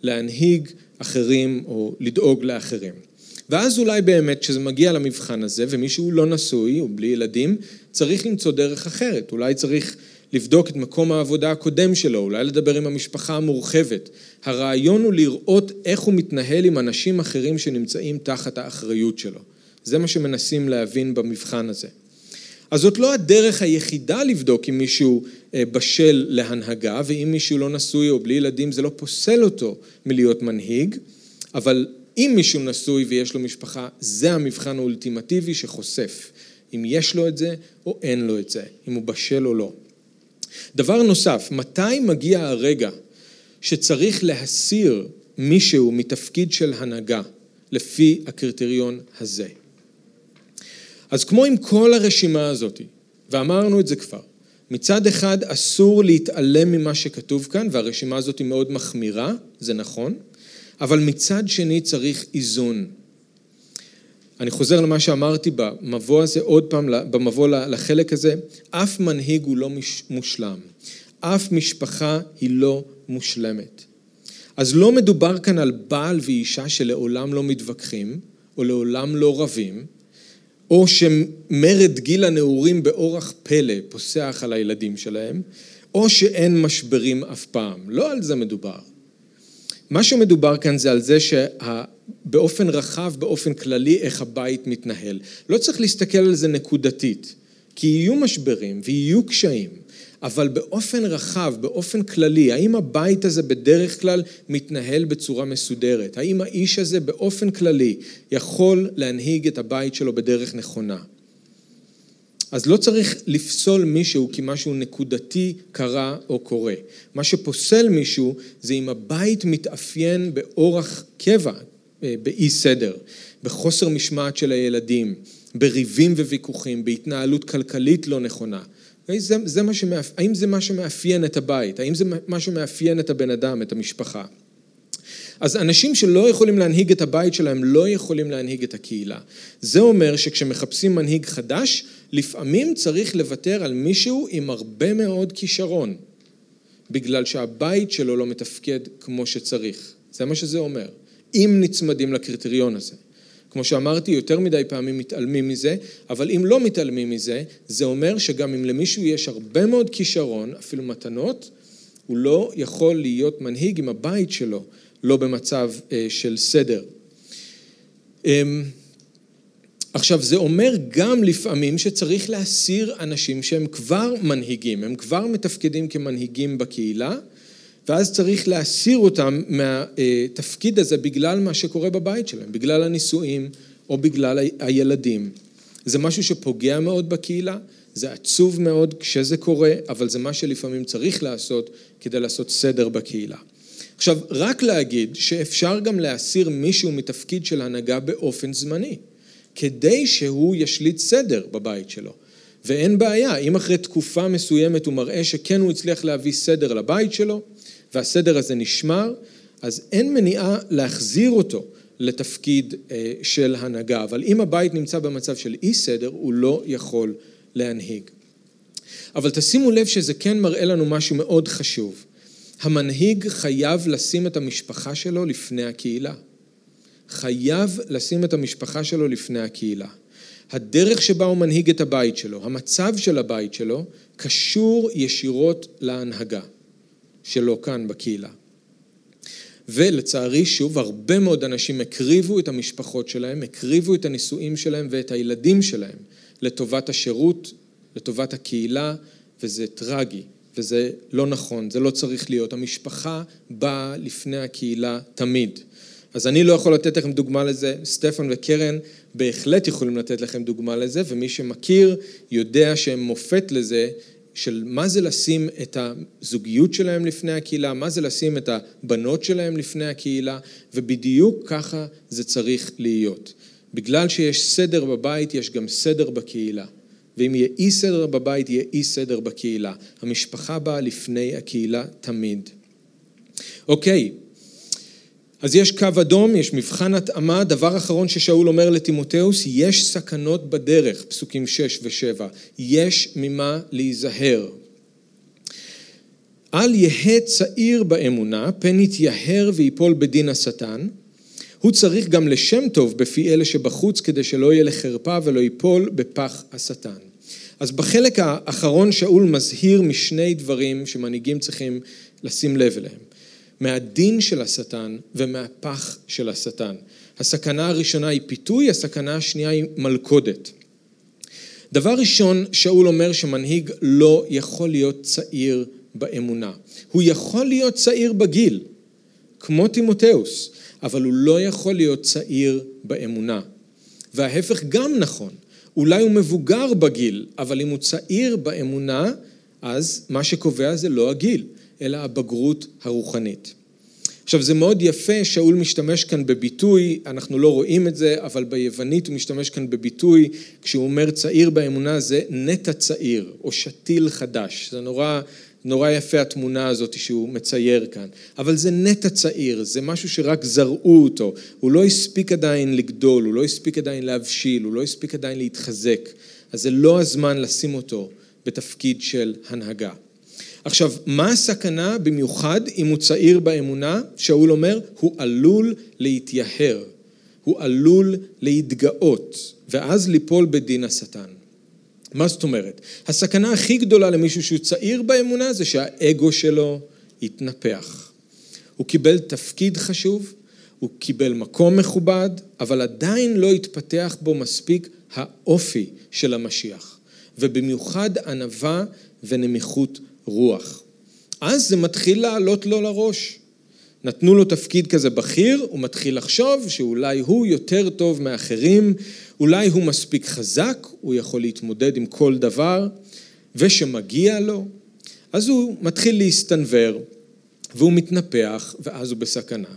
Speaker 1: להנהיג אחרים או לדאוג לאחרים. ואז אולי באמת כשזה מגיע למבחן הזה ומישהו לא נשוי או בלי ילדים, צריך למצוא דרך אחרת. אולי צריך לבדוק את מקום העבודה הקודם שלו, אולי לדבר עם המשפחה המורחבת. הרעיון הוא לראות איך הוא מתנהל עם אנשים אחרים שנמצאים תחת האחריות שלו. זה מה שמנסים להבין במבחן הזה. אז זאת לא הדרך היחידה לבדוק אם מישהו אה, בשל להנהגה, ואם מישהו לא נשוי או בלי ילדים זה לא פוסל אותו מלהיות מנהיג, אבל אם מישהו נשוי ויש לו משפחה, זה המבחן האולטימטיבי שחושף אם יש לו את זה או אין לו את זה, אם הוא בשל או לא. דבר נוסף, מתי מגיע הרגע שצריך להסיר מישהו מתפקיד של הנהגה לפי הקריטריון הזה? אז כמו עם כל הרשימה הזאת, ואמרנו את זה כבר, מצד אחד אסור להתעלם ממה שכתוב כאן, והרשימה הזאת היא מאוד מחמירה, זה נכון, אבל מצד שני צריך איזון. אני חוזר למה שאמרתי במבוא הזה, עוד פעם, במבוא לחלק הזה, אף מנהיג הוא לא מושלם, אף משפחה היא לא מושלמת. אז לא מדובר כאן על בעל ואישה שלעולם לא מתווכחים, או לעולם לא רבים, או שמרד גיל הנעורים באורח פלא פוסח על הילדים שלהם, או שאין משברים אף פעם. לא על זה מדובר. מה שמדובר כאן זה על זה שבאופן רחב, באופן כללי, איך הבית מתנהל. לא צריך להסתכל על זה נקודתית, כי יהיו משברים ויהיו קשיים, אבל באופן רחב, באופן כללי, האם הבית הזה בדרך כלל מתנהל בצורה מסודרת? האם האיש הזה באופן כללי יכול להנהיג את הבית שלו בדרך נכונה? אז לא צריך לפסול מישהו כי משהו נקודתי קרה או קורה. מה שפוסל מישהו זה אם הבית מתאפיין באורח קבע, אה, באי סדר, בחוסר משמעת של הילדים, בריבים וויכוחים, בהתנהלות כלכלית לא נכונה. זה, זה שמאפ... האם זה מה שמאפיין את הבית? האם זה מה שמאפיין את הבן אדם, את המשפחה? אז אנשים שלא יכולים להנהיג את הבית שלהם לא יכולים להנהיג את הקהילה. זה אומר שכשמחפשים מנהיג חדש, לפעמים צריך לוותר על מישהו עם הרבה מאוד כישרון, בגלל שהבית שלו לא מתפקד כמו שצריך. זה מה שזה אומר, אם נצמדים לקריטריון הזה. כמו שאמרתי, יותר מדי פעמים מתעלמים מזה, אבל אם לא מתעלמים מזה, זה אומר שגם אם למישהו יש הרבה מאוד כישרון, אפילו מתנות, הוא לא יכול להיות מנהיג עם הבית שלו לא במצב אה, של סדר. אמ, עכשיו, זה אומר גם לפעמים שצריך להסיר אנשים שהם כבר מנהיגים, הם כבר מתפקדים כמנהיגים בקהילה, ואז צריך להסיר אותם מהתפקיד הזה בגלל מה שקורה בבית שלהם, בגלל הנישואים או בגלל הילדים. זה משהו שפוגע מאוד בקהילה, זה עצוב מאוד כשזה קורה, אבל זה מה שלפעמים צריך לעשות כדי לעשות סדר בקהילה. עכשיו, רק להגיד שאפשר גם להסיר מישהו מתפקיד של הנהגה באופן זמני, כדי שהוא ישליט סדר בבית שלו. ואין בעיה, אם אחרי תקופה מסוימת הוא מראה שכן הוא הצליח להביא סדר לבית שלו, והסדר הזה נשמר, אז אין מניעה להחזיר אותו לתפקיד של הנהגה. אבל אם הבית נמצא במצב של אי סדר, הוא לא יכול להנהיג. אבל תשימו לב שזה כן מראה לנו משהו מאוד חשוב. המנהיג חייב לשים את המשפחה שלו לפני הקהילה. חייב לשים את המשפחה שלו לפני הקהילה. הדרך שבה הוא מנהיג את הבית שלו, המצב של הבית שלו, קשור ישירות להנהגה שלו כאן בקהילה. ולצערי, שוב, הרבה מאוד אנשים הקריבו את המשפחות שלהם, הקריבו את הנישואים שלהם ואת הילדים שלהם לטובת השירות, לטובת הקהילה, וזה טרגי, וזה לא נכון, זה לא צריך להיות. המשפחה באה לפני הקהילה תמיד. אז אני לא יכול לתת לכם דוגמה לזה, סטפן וקרן בהחלט יכולים לתת לכם דוגמה לזה, ומי שמכיר יודע שהם מופת לזה, של מה זה לשים את הזוגיות שלהם לפני הקהילה, מה זה לשים את הבנות שלהם לפני הקהילה, ובדיוק ככה זה צריך להיות. בגלל שיש סדר בבית, יש גם סדר בקהילה. ואם יהיה אי סדר בבית, יהיה אי סדר בקהילה. המשפחה באה לפני הקהילה תמיד. אוקיי, אז יש קו אדום, יש מבחן התאמה, דבר אחרון ששאול אומר לטימותאוס, יש סכנות בדרך, פסוקים 6 ו-7, יש ממה להיזהר. אל יהא צעיר באמונה, פן יתייהר ויפול בדין השטן. הוא צריך גם לשם טוב בפי אלה שבחוץ, כדי שלא יהיה לחרפה ולא ייפול בפח השטן. אז בחלק האחרון שאול מזהיר משני דברים שמנהיגים צריכים לשים לב אליהם. מהדין של השטן ומהפח של השטן. הסכנה הראשונה היא פיתוי, הסכנה השנייה היא מלכודת. דבר ראשון, שאול אומר שמנהיג לא יכול להיות צעיר באמונה. הוא יכול להיות צעיר בגיל, כמו תימותאוס, אבל הוא לא יכול להיות צעיר באמונה. וההפך גם נכון. אולי הוא מבוגר בגיל, אבל אם הוא צעיר באמונה, אז מה שקובע זה לא הגיל, אלא הבגרות הרוחנית. עכשיו זה מאוד יפה, שאול משתמש כאן בביטוי, אנחנו לא רואים את זה, אבל ביוונית הוא משתמש כאן בביטוי, כשהוא אומר צעיר באמונה זה נטע צעיר, או שתיל חדש, זה נורא, נורא יפה התמונה הזאת שהוא מצייר כאן, אבל זה נטע צעיר, זה משהו שרק זרעו אותו, הוא לא הספיק עדיין לגדול, הוא לא הספיק עדיין להבשיל, הוא לא הספיק עדיין להתחזק, אז זה לא הזמן לשים אותו בתפקיד של הנהגה. עכשיו, מה הסכנה במיוחד אם הוא צעיר באמונה? שאול אומר, הוא עלול להתייהר, הוא עלול להתגאות, ואז ליפול בדין השטן. מה זאת אומרת? הסכנה הכי גדולה למישהו שהוא צעיר באמונה זה שהאגו שלו יתנפח. הוא קיבל תפקיד חשוב, הוא קיבל מקום מכובד, אבל עדיין לא התפתח בו מספיק האופי של המשיח, ובמיוחד ענווה ונמיכות רוח. אז זה מתחיל לעלות לו לראש. נתנו לו תפקיד כזה בכיר, הוא מתחיל לחשוב שאולי הוא יותר טוב מאחרים, אולי הוא מספיק חזק, הוא יכול להתמודד עם כל דבר, ושמגיע לו, אז הוא מתחיל להסתנוור, והוא מתנפח, ואז הוא בסכנה.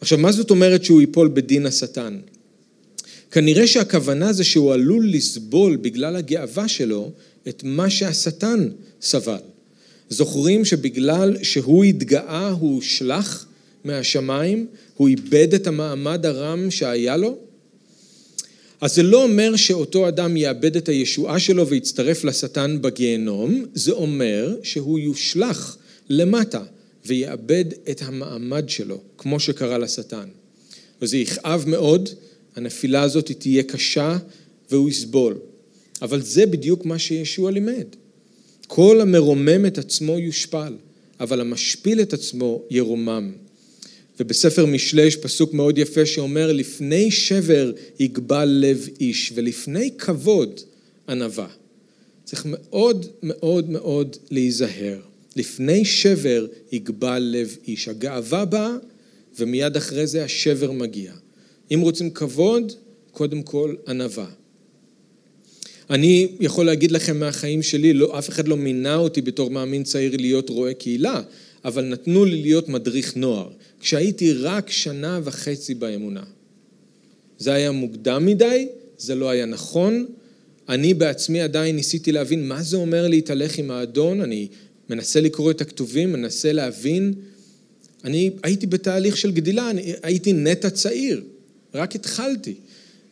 Speaker 1: עכשיו, מה זאת אומרת שהוא ייפול בדין השטן? כנראה שהכוונה זה שהוא עלול לסבול בגלל הגאווה שלו את מה שהשטן סבל. זוכרים שבגלל שהוא התגאה הוא הושלך מהשמיים, הוא איבד את המעמד הרם שהיה לו? אז זה לא אומר שאותו אדם יאבד את הישועה שלו ויצטרף לשטן בגיהנום, זה אומר שהוא יושלך למטה ויאבד את המעמד שלו, כמו שקרה לשטן. וזה יכאב מאוד, הנפילה הזאת תהיה קשה והוא יסבול. אבל זה בדיוק מה שישוע לימד. כל המרומם את עצמו יושפל, אבל המשפיל את עצמו ירומם. ובספר משלי יש פסוק מאוד יפה שאומר, לפני שבר יגבל לב איש, ולפני כבוד ענווה. צריך מאוד מאוד מאוד להיזהר. לפני שבר יגבל לב איש. הגאווה באה, ומיד אחרי זה השבר מגיע. אם רוצים כבוד, קודם כל ענווה. אני יכול להגיד לכם מהחיים שלי, לא, אף אחד לא מינה אותי בתור מאמין צעיר להיות רועה קהילה, אבל נתנו לי להיות מדריך נוער, כשהייתי רק שנה וחצי באמונה. זה היה מוקדם מדי, זה לא היה נכון, אני בעצמי עדיין ניסיתי להבין מה זה אומר להתהלך עם האדון, אני מנסה לקרוא את הכתובים, מנסה להבין, אני הייתי בתהליך של גדילה, אני הייתי נטע צעיר, רק התחלתי.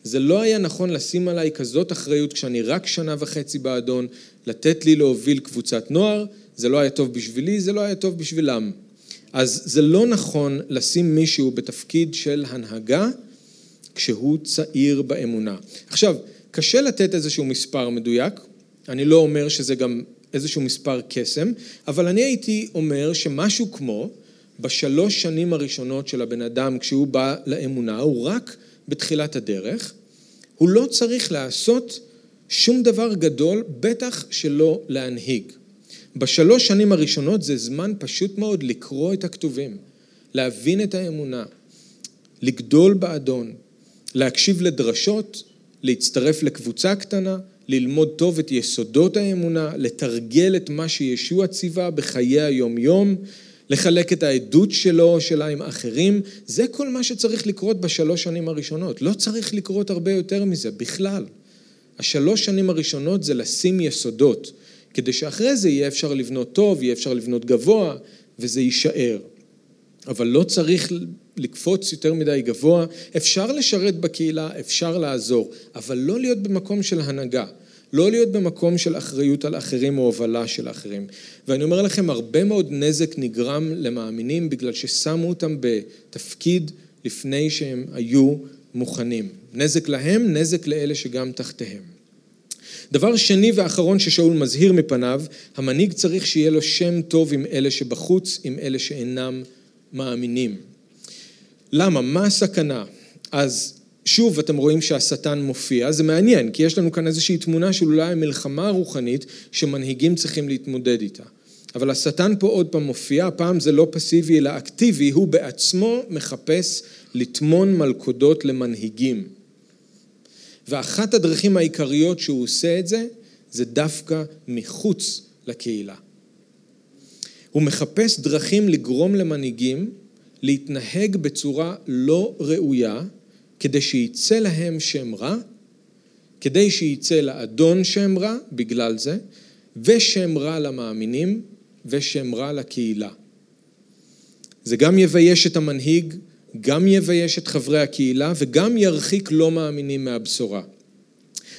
Speaker 1: זה לא היה נכון לשים עליי כזאת אחריות כשאני רק שנה וחצי באדון, לתת לי להוביל קבוצת נוער, זה לא היה טוב בשבילי, זה לא היה טוב בשבילם. אז זה לא נכון לשים מישהו בתפקיד של הנהגה כשהוא צעיר באמונה. עכשיו, קשה לתת איזשהו מספר מדויק, אני לא אומר שזה גם איזשהו מספר קסם, אבל אני הייתי אומר שמשהו כמו בשלוש שנים הראשונות של הבן אדם כשהוא בא לאמונה, הוא רק בתחילת הדרך, הוא לא צריך לעשות שום דבר גדול, בטח שלא להנהיג. בשלוש שנים הראשונות זה זמן פשוט מאוד לקרוא את הכתובים, להבין את האמונה, לגדול באדון, להקשיב לדרשות, להצטרף לקבוצה קטנה, ללמוד טוב את יסודות האמונה, לתרגל את מה שישוע ציווה בחיי היום-יום, לחלק את העדות שלו או שלה עם אחרים, זה כל מה שצריך לקרות בשלוש שנים הראשונות. לא צריך לקרות הרבה יותר מזה, בכלל. השלוש שנים הראשונות זה לשים יסודות, כדי שאחרי זה יהיה אפשר לבנות טוב, יהיה אפשר לבנות גבוה, וזה יישאר. אבל לא צריך לקפוץ יותר מדי גבוה, אפשר לשרת בקהילה, אפשר לעזור, אבל לא להיות במקום של הנהגה. לא להיות במקום של אחריות על אחרים או הובלה של אחרים. ואני אומר לכם, הרבה מאוד נזק נגרם למאמינים בגלל ששמו אותם בתפקיד לפני שהם היו מוכנים. נזק להם, נזק לאלה שגם תחתיהם. דבר שני ואחרון ששאול מזהיר מפניו, המנהיג צריך שיהיה לו שם טוב עם אלה שבחוץ, עם אלה שאינם מאמינים. למה? מה הסכנה? אז שוב אתם רואים שהשטן מופיע, זה מעניין, כי יש לנו כאן איזושהי תמונה של אולי מלחמה רוחנית שמנהיגים צריכים להתמודד איתה. אבל השטן פה עוד פעם מופיע, הפעם זה לא פסיבי אלא אקטיבי, הוא בעצמו מחפש לטמון מלכודות למנהיגים. ואחת הדרכים העיקריות שהוא עושה את זה, זה דווקא מחוץ לקהילה. הוא מחפש דרכים לגרום למנהיגים להתנהג בצורה לא ראויה, כדי שיצא להם שם רע, כדי שיצא לאדון שם רע בגלל זה, ושם רע למאמינים, ושם רע לקהילה. זה גם יבייש את המנהיג, גם יבייש את חברי הקהילה, וגם ירחיק לא מאמינים מהבשורה.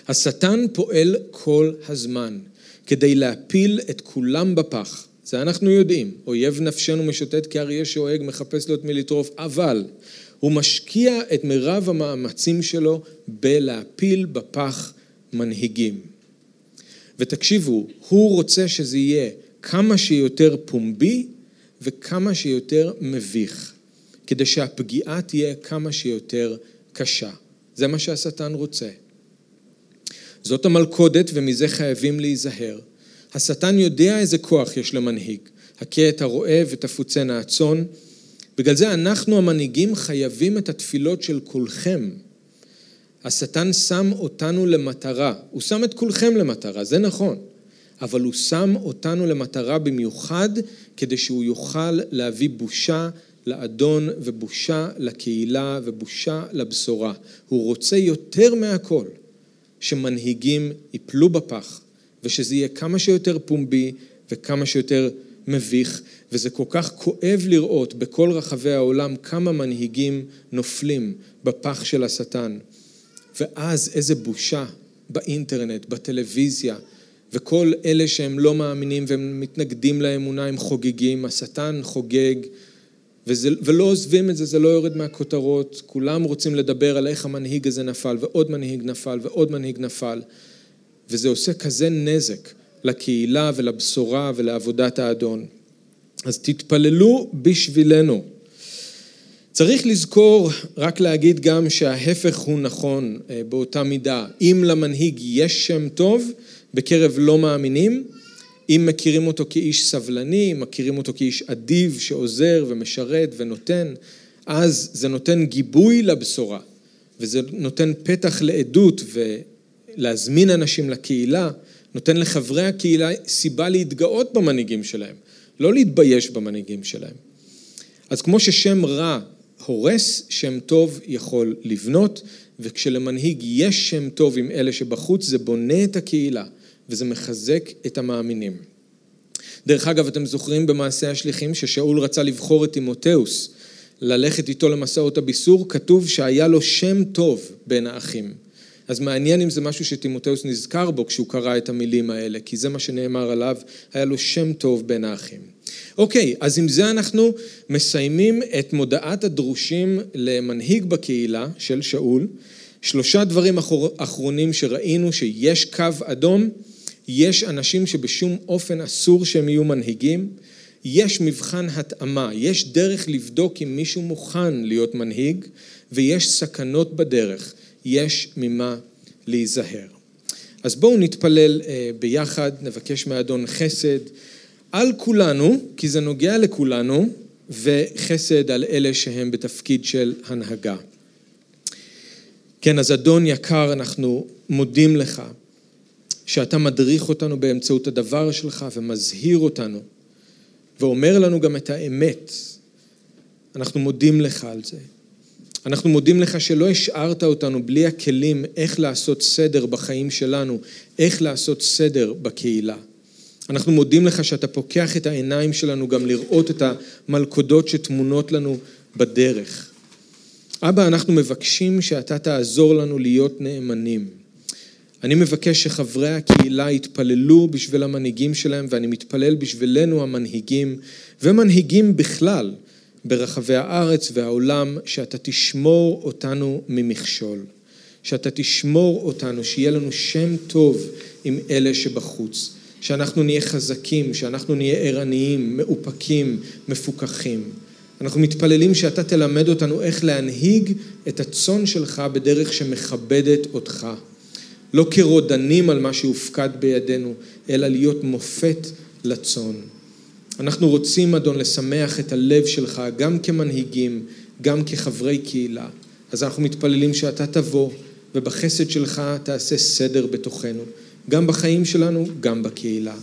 Speaker 1: השטן פועל כל הזמן כדי להפיל את כולם בפח. זה אנחנו יודעים. אויב נפשנו משוטט כאריה שאוהג, מחפש לו את מי לטרוף, אבל הוא משקיע את מירב המאמצים שלו בלהפיל בפח מנהיגים. ותקשיבו, הוא רוצה שזה יהיה כמה שיותר פומבי וכמה שיותר מביך, כדי שהפגיעה תהיה כמה שיותר קשה. זה מה שהשטן רוצה. זאת המלכודת ומזה חייבים להיזהר. השטן יודע איזה כוח יש למנהיג. הכה את הרועה ותפוצנה הצאן. בגלל זה אנחנו המנהיגים חייבים את התפילות של כולכם. השטן שם אותנו למטרה, הוא שם את כולכם למטרה, זה נכון, אבל הוא שם אותנו למטרה במיוחד כדי שהוא יוכל להביא בושה לאדון ובושה לקהילה ובושה לבשורה. הוא רוצה יותר מהכל שמנהיגים ייפלו בפח ושזה יהיה כמה שיותר פומבי וכמה שיותר מביך, וזה כל כך כואב לראות בכל רחבי העולם כמה מנהיגים נופלים בפח של השטן. ואז איזה בושה באינטרנט, בטלוויזיה, וכל אלה שהם לא מאמינים והם מתנגדים לאמונה, הם חוגגים, השטן חוגג, וזה, ולא עוזבים את זה, זה לא יורד מהכותרות, כולם רוצים לדבר על איך המנהיג הזה נפל, ועוד מנהיג נפל, ועוד מנהיג נפל, וזה עושה כזה נזק. לקהילה ולבשורה ולעבודת האדון. אז תתפללו בשבילנו. צריך לזכור, רק להגיד גם שההפך הוא נכון אה, באותה מידה. אם למנהיג יש שם טוב בקרב לא מאמינים, אם מכירים אותו כאיש סבלני, מכירים אותו כאיש אדיב שעוזר ומשרת ונותן, אז זה נותן גיבוי לבשורה, וזה נותן פתח לעדות ולהזמין אנשים לקהילה. נותן לחברי הקהילה סיבה להתגאות במנהיגים שלהם, לא להתבייש במנהיגים שלהם. אז כמו ששם רע הורס, שם טוב יכול לבנות, וכשלמנהיג יש שם טוב עם אלה שבחוץ, זה בונה את הקהילה וזה מחזק את המאמינים. דרך אגב, אתם זוכרים במעשה השליחים ששאול רצה לבחור את תימותאוס, ללכת איתו למסעות הביסור, כתוב שהיה לו שם טוב בין האחים. אז מעניין אם זה משהו שתימותאוס נזכר בו כשהוא קרא את המילים האלה, כי זה מה שנאמר עליו, היה לו שם טוב בין האחים. אוקיי, אז עם זה אנחנו מסיימים את מודעת הדרושים למנהיג בקהילה של שאול. שלושה דברים אחרונים שראינו שיש קו אדום, יש אנשים שבשום אופן אסור שהם יהיו מנהיגים, יש מבחן התאמה, יש דרך לבדוק אם מישהו מוכן להיות מנהיג, ויש סכנות בדרך, יש ממה להיזהר. אז בואו נתפלל אה, ביחד, נבקש מאדון חסד על כולנו, כי זה נוגע לכולנו, וחסד על אלה שהם בתפקיד של הנהגה. כן, אז אדון יקר, אנחנו מודים לך שאתה מדריך אותנו באמצעות הדבר שלך ומזהיר אותנו ואומר לנו גם את האמת. אנחנו מודים לך על זה. אנחנו מודים לך שלא השארת אותנו בלי הכלים איך לעשות סדר בחיים שלנו, איך לעשות סדר בקהילה. אנחנו מודים לך שאתה פוקח את העיניים שלנו גם לראות את המלכודות שטמונות לנו בדרך. אבא, אנחנו מבקשים שאתה תעזור לנו להיות נאמנים. אני מבקש שחברי הקהילה יתפללו בשביל המנהיגים שלהם, ואני מתפלל בשבילנו המנהיגים, ומנהיגים בכלל ברחבי הארץ והעולם, שאתה תשמור אותנו ממכשול. שאתה תשמור אותנו, שיהיה לנו שם טוב עם אלה שבחוץ. שאנחנו נהיה חזקים, שאנחנו נהיה ערניים, מאופקים, מפוקחים. אנחנו מתפללים שאתה תלמד אותנו איך להנהיג את הצאן שלך בדרך שמכבדת אותך. לא כרודנים על מה שהופקד בידינו, אלא להיות מופת לצאן. אנחנו רוצים, אדון, לשמח את הלב שלך, גם כמנהיגים, גם כחברי קהילה. אז אנחנו מתפללים שאתה תבוא, ובחסד שלך תעשה סדר בתוכנו, גם בחיים שלנו, גם בקהילה.